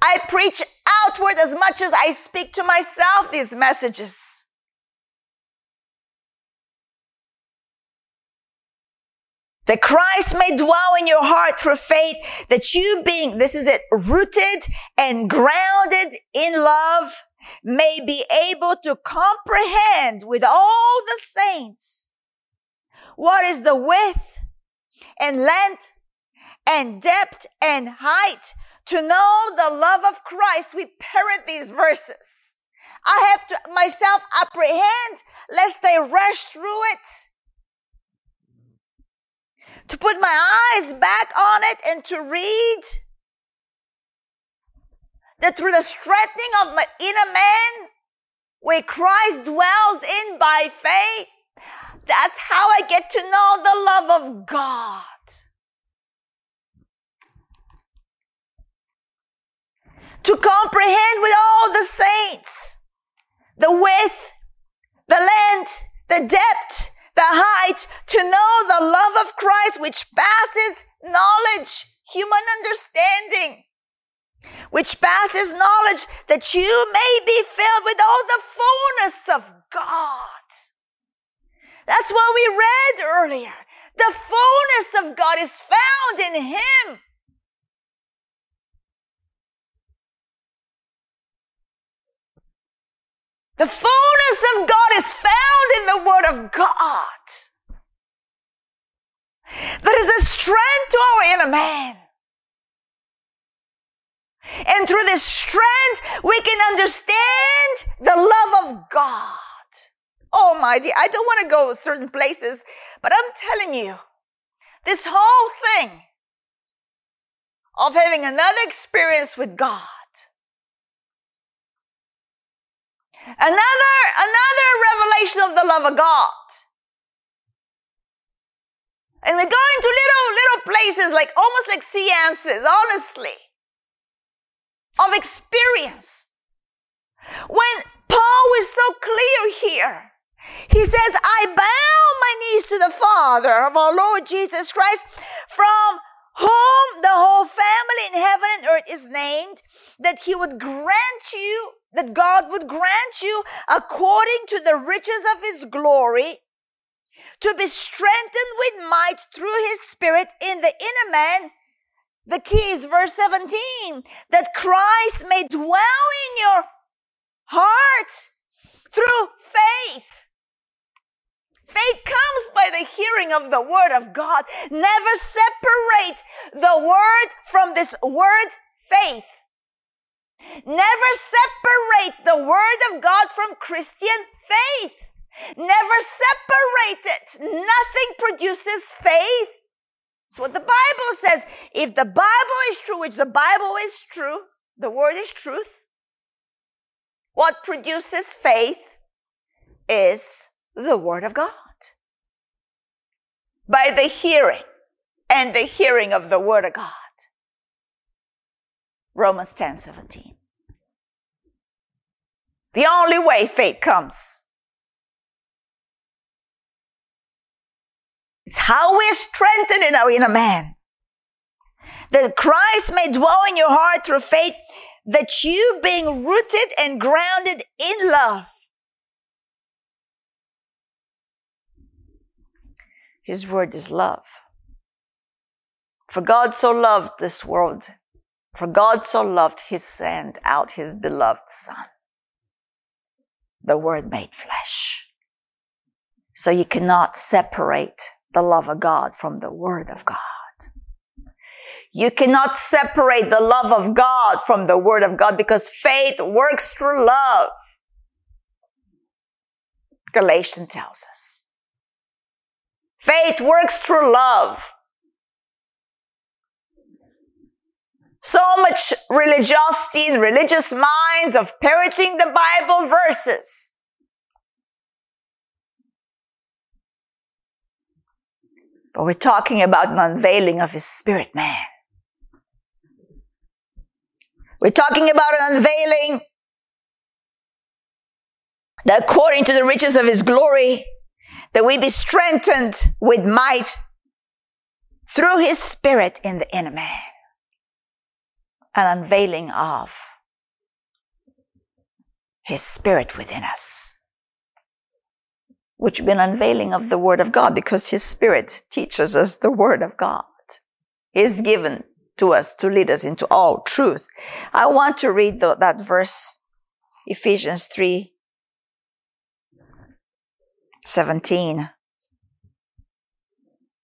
I preach outward as much as I speak to myself these messages. That Christ may dwell in your heart through faith, that you being, this is it, rooted and grounded in love, may be able to comprehend with all the saints what is the width and length and depth and height to know the love of Christ. We parrot these verses. I have to myself apprehend lest they rush through it. To put my eyes back on it and to read that through the strengthening of my inner man, where Christ dwells in by faith, that's how I get to know the love of God. to comprehend with all the saints the width, the length, the depth, the height, to know the love of Christ which passes knowledge, human understanding, which passes knowledge that you may be filled with all the fullness of God. That's what we read earlier. The fullness of God is found in Him. The fullness of God is found in the Word of God. There is a strength to our inner man. And through this strength, we can understand the love of God. Oh my dear, I don't want to go certain places, but I'm telling you, this whole thing of having another experience with God Another, another revelation of the love of God. And we go into little, little places like almost like seances, honestly, of experience. When Paul is so clear here, he says, I bow my knees to the Father of our Lord Jesus Christ, from whom the whole family in heaven and earth is named, that he would grant you that God would grant you according to the riches of his glory to be strengthened with might through his spirit in the inner man. The key is verse 17, that Christ may dwell in your heart through faith. Faith comes by the hearing of the word of God. Never separate the word from this word faith. Never separate the word of God from Christian faith. Never separate it. Nothing produces faith. That's what the Bible says. If the Bible is true, which the Bible is true, the word is truth. What produces faith is the word of God. By the hearing and the hearing of the word of God. Romans 10 17. The only way faith comes. It's how we're strengthened in our inner man. That Christ may dwell in your heart through faith, that you being rooted and grounded in love. His word is love. For God so loved this world for God so loved he sent out his beloved son. The word made flesh. So you cannot separate the love of God from the word of God. You cannot separate the love of God from the word of God because faith works through love. Galatians tells us. Faith works through love. So much religiosity and religious minds of parroting the Bible verses. But we're talking about an unveiling of his spirit man. We're talking about an unveiling that according to the riches of his glory, that we be strengthened with might through his spirit in the inner man. An unveiling of his spirit within us. Which would be an unveiling of the word of God because his spirit teaches us the word of God. Is given to us to lead us into all truth. I want to read the, that verse, Ephesians 3, 17.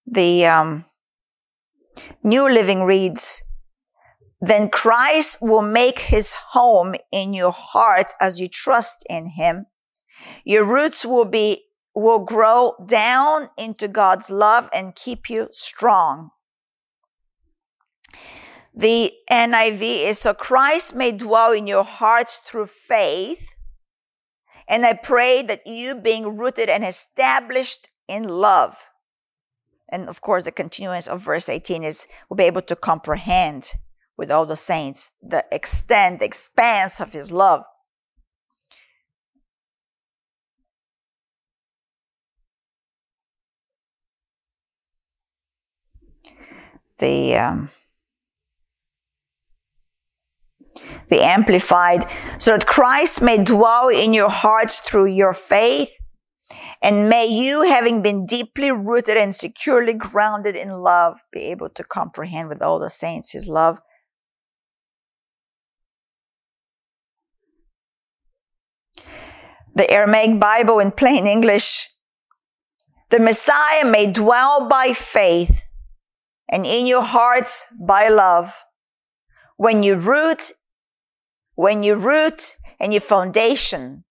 The um, New Living reads, Then Christ will make his home in your heart as you trust in him. Your roots will be, will grow down into God's love and keep you strong. The NIV is so Christ may dwell in your hearts through faith and I pray that you being rooted and established in love. And of course, the continuance of verse 18 is we'll be able to comprehend with all the saints the extent, the expanse of his love. The um, the Amplified, so that Christ may dwell in your hearts through your faith. And may you, having been deeply rooted and securely grounded in love, be able to comprehend with all the saints his love. The Aramaic Bible in plain English. The Messiah may dwell by faith and in your hearts by love. When you root when you root and your foundation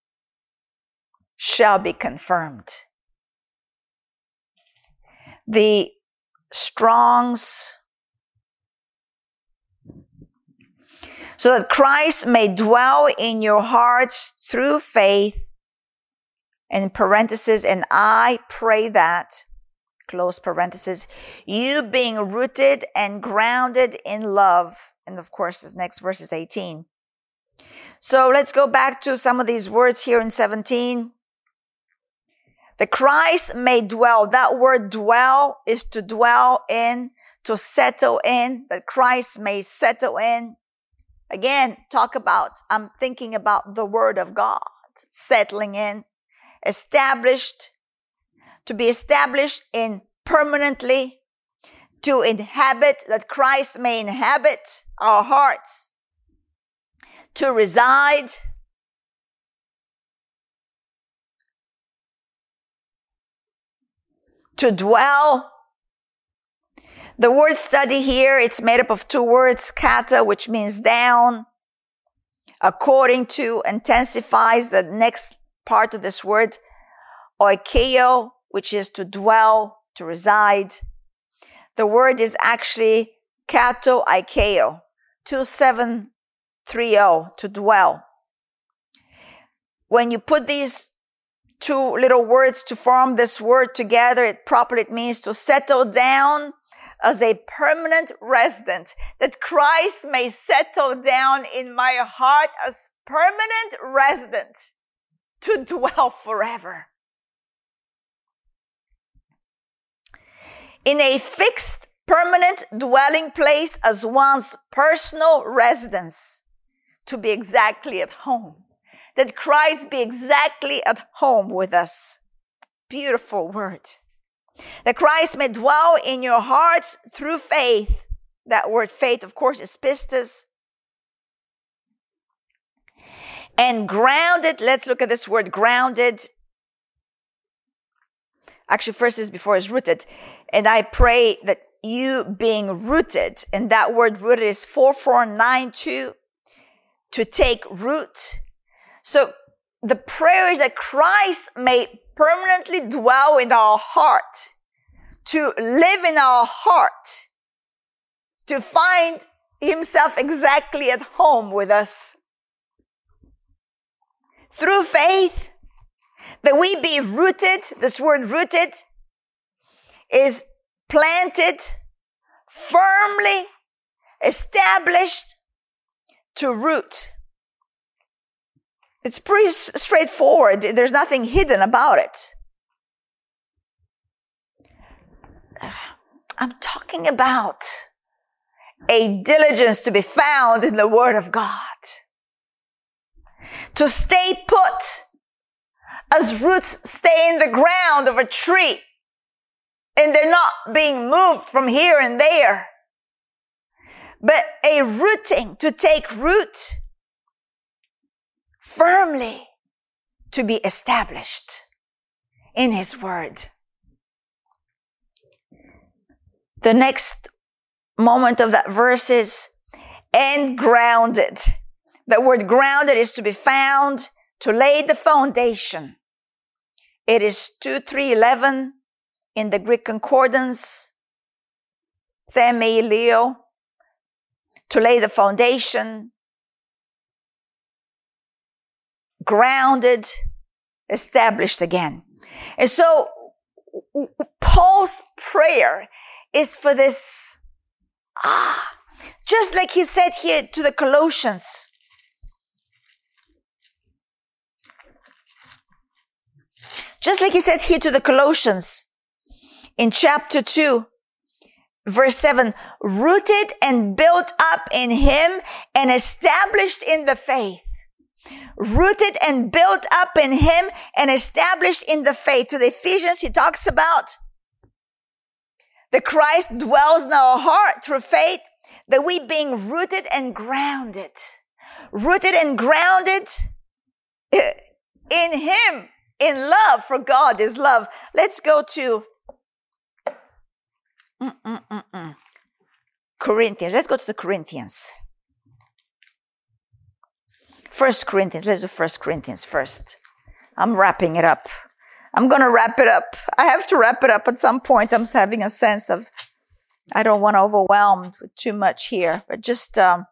shall be confirmed. The Strong's, so that Christ may dwell in your hearts through faith. And in parentheses, and I pray that, close parentheses, you being rooted and grounded in love. And of course, this next verse is 18 so let's go back to some of these words here in 17. The Christ may dwell. That word dwell is to dwell in, to settle in, that Christ may settle in. Again, talk about, I'm thinking about the word of God, settling in, established, to be established in permanently, to inhabit, that Christ may inhabit our hearts to reside. To dwell. The word study here, it's made up of two words, kata, which means down, according to, intensifies the next part of this word, oikeo, which is to dwell, to reside. The word is actually katoikeo, 2730, to dwell. When you put these two little words to form this word together, it properly means to settle down as a permanent resident, that Christ may settle down in my heart as permanent resident to dwell forever. In a fixed permanent dwelling place as one's personal residence to be exactly at home. That Christ be exactly at home with us. Beautiful word. That Christ may dwell in your hearts through faith. That word faith, of course, is pistis. And grounded, let's look at this word grounded. Actually, first is before is rooted. And I pray that you being rooted, and that word rooted is 4492 to take root. So the prayer is that Christ may permanently dwell in our heart, to live in our heart, to find himself exactly at home with us. Through faith, that we be rooted, this word rooted is planted, firmly established to root. It's pretty straightforward. There's nothing hidden about it. I'm talking about a diligence to be found in the Word of God. To stay put as roots stay in the ground of a tree and they're not being moved from here and there. But a rooting to take root firmly to be established in His Word. The next moment of that verse is and grounded. The word grounded is to be found to lay the foundation. It is 2 3 11 in the Greek concordance. Themelio to lay the foundation. Grounded, established again. And so Paul's prayer is for this, ah, just like he said here to the Colossians. Just like he said here to the Colossians in chapter 2, verse 7 rooted and built up in him and established in the faith. Rooted and built up in him and established in the faith. To the Ephesians, he talks about that Christ dwells in our heart through faith, that we being rooted and grounded, rooted and grounded in Him, in love, for God is love. Let's go to Mm-mm-mm-mm. Corinthians. Let's go to the Corinthians. First Corinthians. Let's do First Corinthians first. I'm wrapping it up. I'm going to wrap it up. I have to wrap it up at some point. I'm having a sense of, I don't want to overwhelm with too much here, but just, um,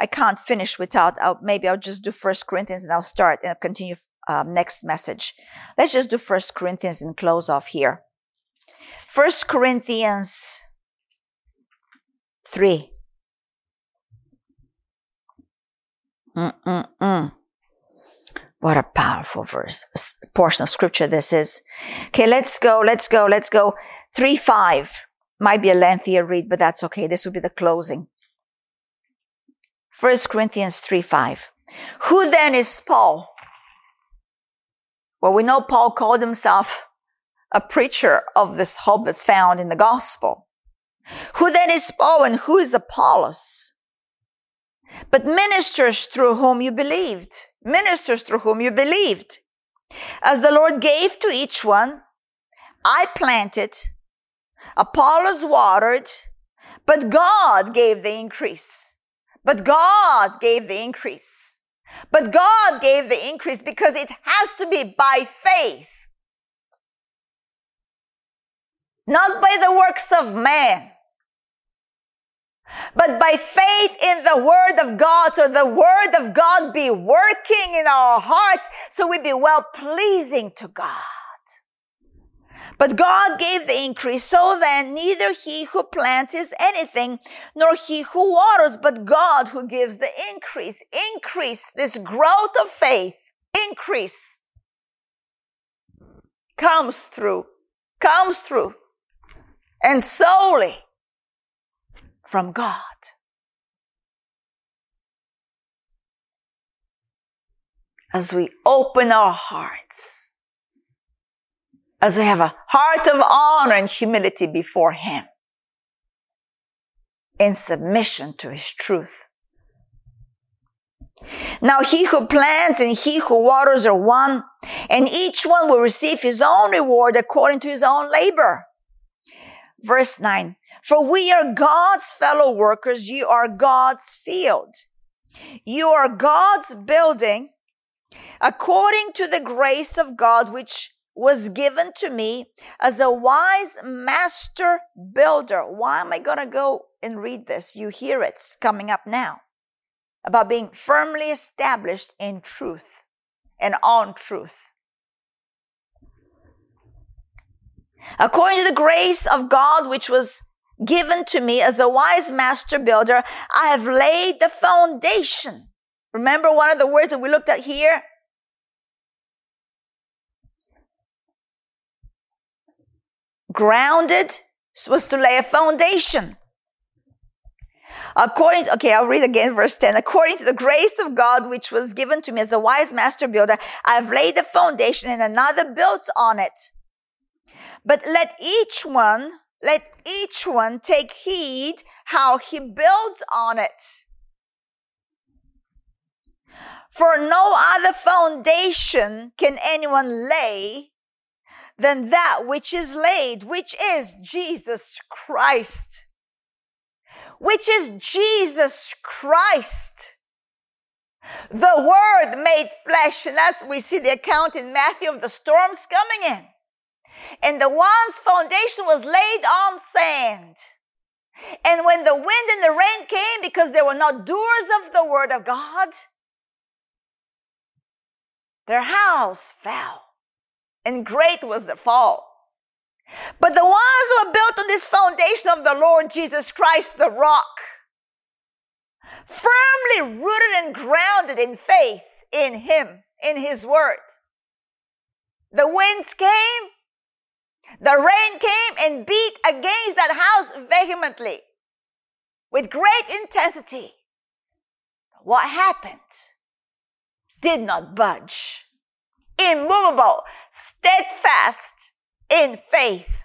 I can't finish without, I'll, maybe I'll just do First Corinthians and I'll start and I'll continue um, next message. Let's just do First Corinthians and close off here. First Corinthians 3. Mm-mm-mm. What a powerful verse, portion of scripture this is. Okay, let's go, let's go, let's go. 3 5. Might be a lengthier read, but that's okay. This will be the closing. 1 Corinthians 3 5. Who then is Paul? Well, we know Paul called himself a preacher of this hope that's found in the gospel. Who then is Paul and who is Apollos? But ministers through whom you believed ministers through whom you believed. As the Lord gave to each one, I planted, Apollos watered, but God gave the increase. But God gave the increase. But God gave the increase because it has to be by faith. Not by the works of man but by faith in the word of God. So the word of God be working in our hearts so we be well pleasing to God. But God gave the increase. So then neither he who plants is anything, nor he who waters, but God who gives the increase. Increase this growth of faith. Increase comes through, comes through and solely from God. As we open our hearts, as we have a heart of honor and humility before Him, in submission to His truth. Now he who plants and he who waters are one, and each one will receive his own reward according to his own labor. Verse 9. For we are God's fellow workers. You are God's field. You are God's building according to the grace of God, which was given to me as a wise master builder. Why am I going to go and read this, you hear it coming up now about being firmly established in truth and on truth. According to the grace of God, which was given to me as a wise master builder, I have laid the foundation. Remember one of the words that we looked at here? Grounded was to lay a foundation. According, to, okay, I'll read again verse 10. According to the grace of God, which was given to me as a wise master builder, I've laid the foundation and another built on it. But let each one, let each one take heed how he builds on it. For no other foundation can anyone lay than that which is laid, which is Jesus Christ which is Jesus Christ. The Word made flesh, and that's we see the account in Matthew of the storms coming in. And the one's foundation was laid on sand. And when the wind and the rain came, because they were not doers of the word of God, their house fell. And great was the fall. But the ones who are built on this foundation of the Lord Jesus Christ, the rock, firmly rooted and grounded in faith in Him, in His Word. The winds came, the rain came and beat against that house vehemently with great intensity. What happened? Did not budge. Immovable, steadfast, in faith.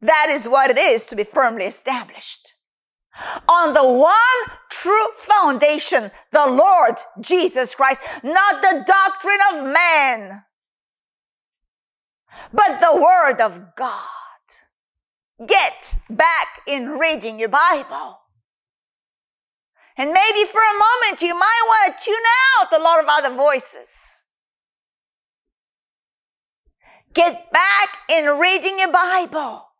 That is what it is to be firmly established. On the one true foundation, the Lord Jesus Christ, not the doctrine of man, but the Word of God. Get back in reading your Bible. And maybe for a moment you might want to tune out a lot of other voices. Get back in reading your Bible.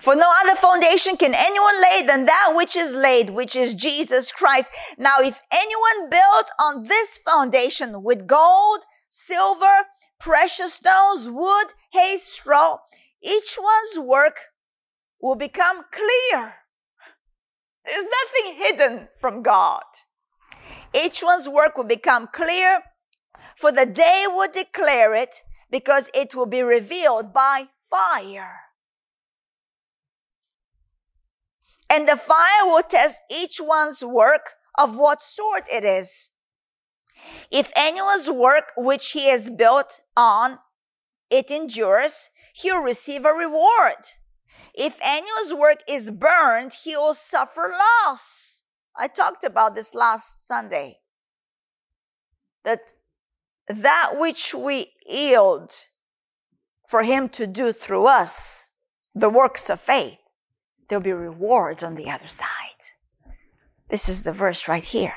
For no other foundation can anyone lay than that which is laid, which is Jesus Christ. Now, if anyone builds on this foundation with gold, silver, precious stones, wood, hay, straw, each one's work will become clear. There's nothing hidden from God. Each one's work will become clear for the day will declare it because it will be revealed by fire. And the fire will test each one's work of what sort it is. If anyone's work which he has built on it endures, he'll receive a reward. If anyone's work is burned, he will suffer loss. I talked about this last Sunday. That that which we yield for him to do through us, the works of faith, there'll be rewards on the other side. This is the verse right here.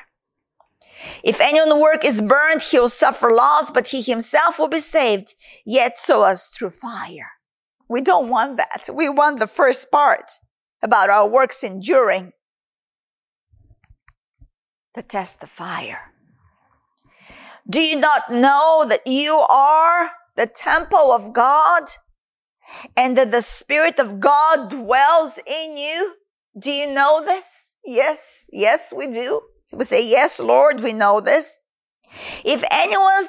If any work is burned, he'll suffer loss, but he himself will be saved, yet so as through fire. We don't want that. We want the first part about our works enduring the test of fire. Do you not know that you are the temple of God and that the Spirit of God dwells in you? Do you know this? Yes, yes, we do. We say, yes, Lord, we know this. If anyone,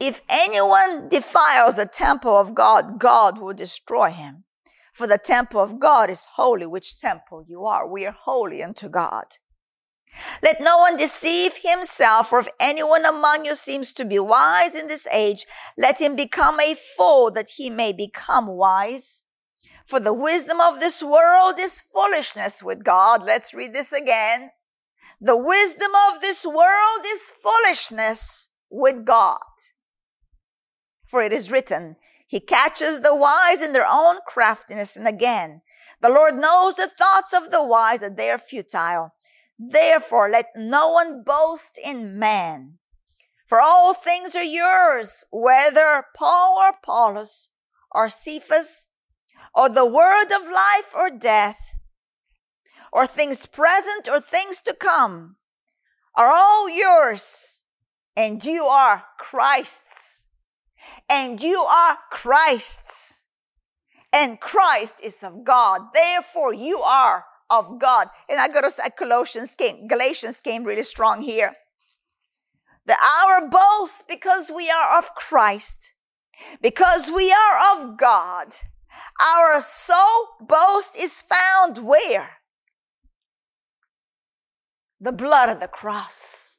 if anyone defiles the temple of God, God will destroy him. For the temple of God is holy, which temple you are. We are holy unto God. Let no one deceive himself, or if anyone among you seems to be wise in this age, let him become a fool that he may become wise. For the wisdom of this world is foolishness with God. Let's read this again. The wisdom of this world is foolishness with God. For it is written, He catches the wise in their own craftiness. And again, the Lord knows the thoughts of the wise that they are futile. Therefore, let no one boast in man. For all things are yours, whether Paul or Apollos or Cephas or the word of life or death, or things present or things to come, are all yours, and you are Christ's. And you are Christ's. And Christ is of God. Therefore, you are of God. And I go to say Colossians came, Galatians came really strong here. The our boast because we are of Christ, because we are of God. Our sole boast is found where? The blood of the cross.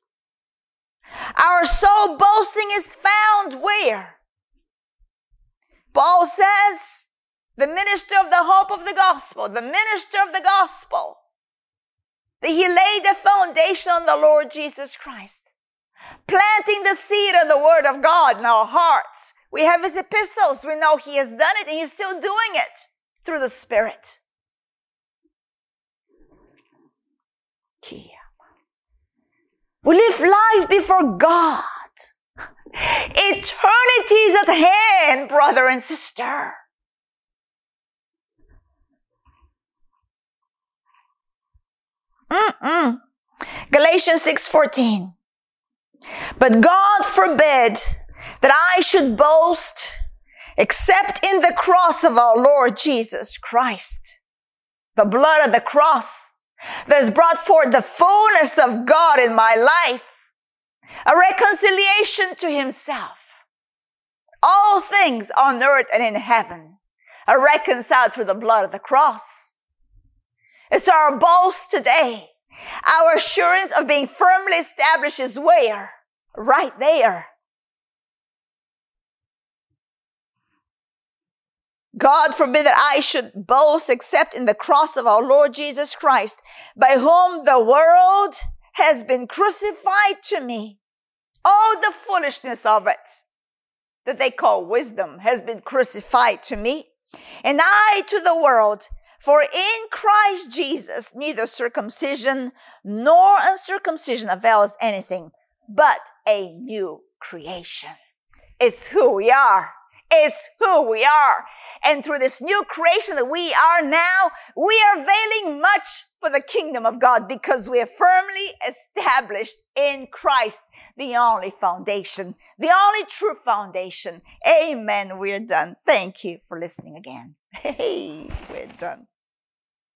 Our sole boasting is found where? Paul says, the minister of the hope of the gospel, the minister of the gospel, that he laid the foundation on the Lord Jesus Christ, planting the seed of the word of God in our hearts. We have his epistles. We know he has done it and he's still doing it through the Spirit. We live life before God. Eternity is at hand, brother and sister. Mm-mm. Galatians 6:14. But God forbid that I should boast except in the cross of our Lord Jesus Christ. The blood of the cross that has brought forth the fullness of God in my life. A reconciliation to himself. All things on earth and in heaven are reconciled through the blood of the cross. It's our boast today. Our assurance of being firmly established is where? Right there. God forbid that I should boast except in the cross of our Lord Jesus Christ, by whom the world has been crucified to me. All the foolishness of it that they call wisdom has been crucified to me, and I to the world. For in Christ Jesus, neither circumcision nor uncircumcision avails anything, but a new creation. It's who we are. It's who we are. And through this new creation that we are now, we are availing much for the kingdom of God because we are firmly established in Christ, the only foundation, the only true foundation. Amen. We're done. Thank you for listening again. Hey, we're done.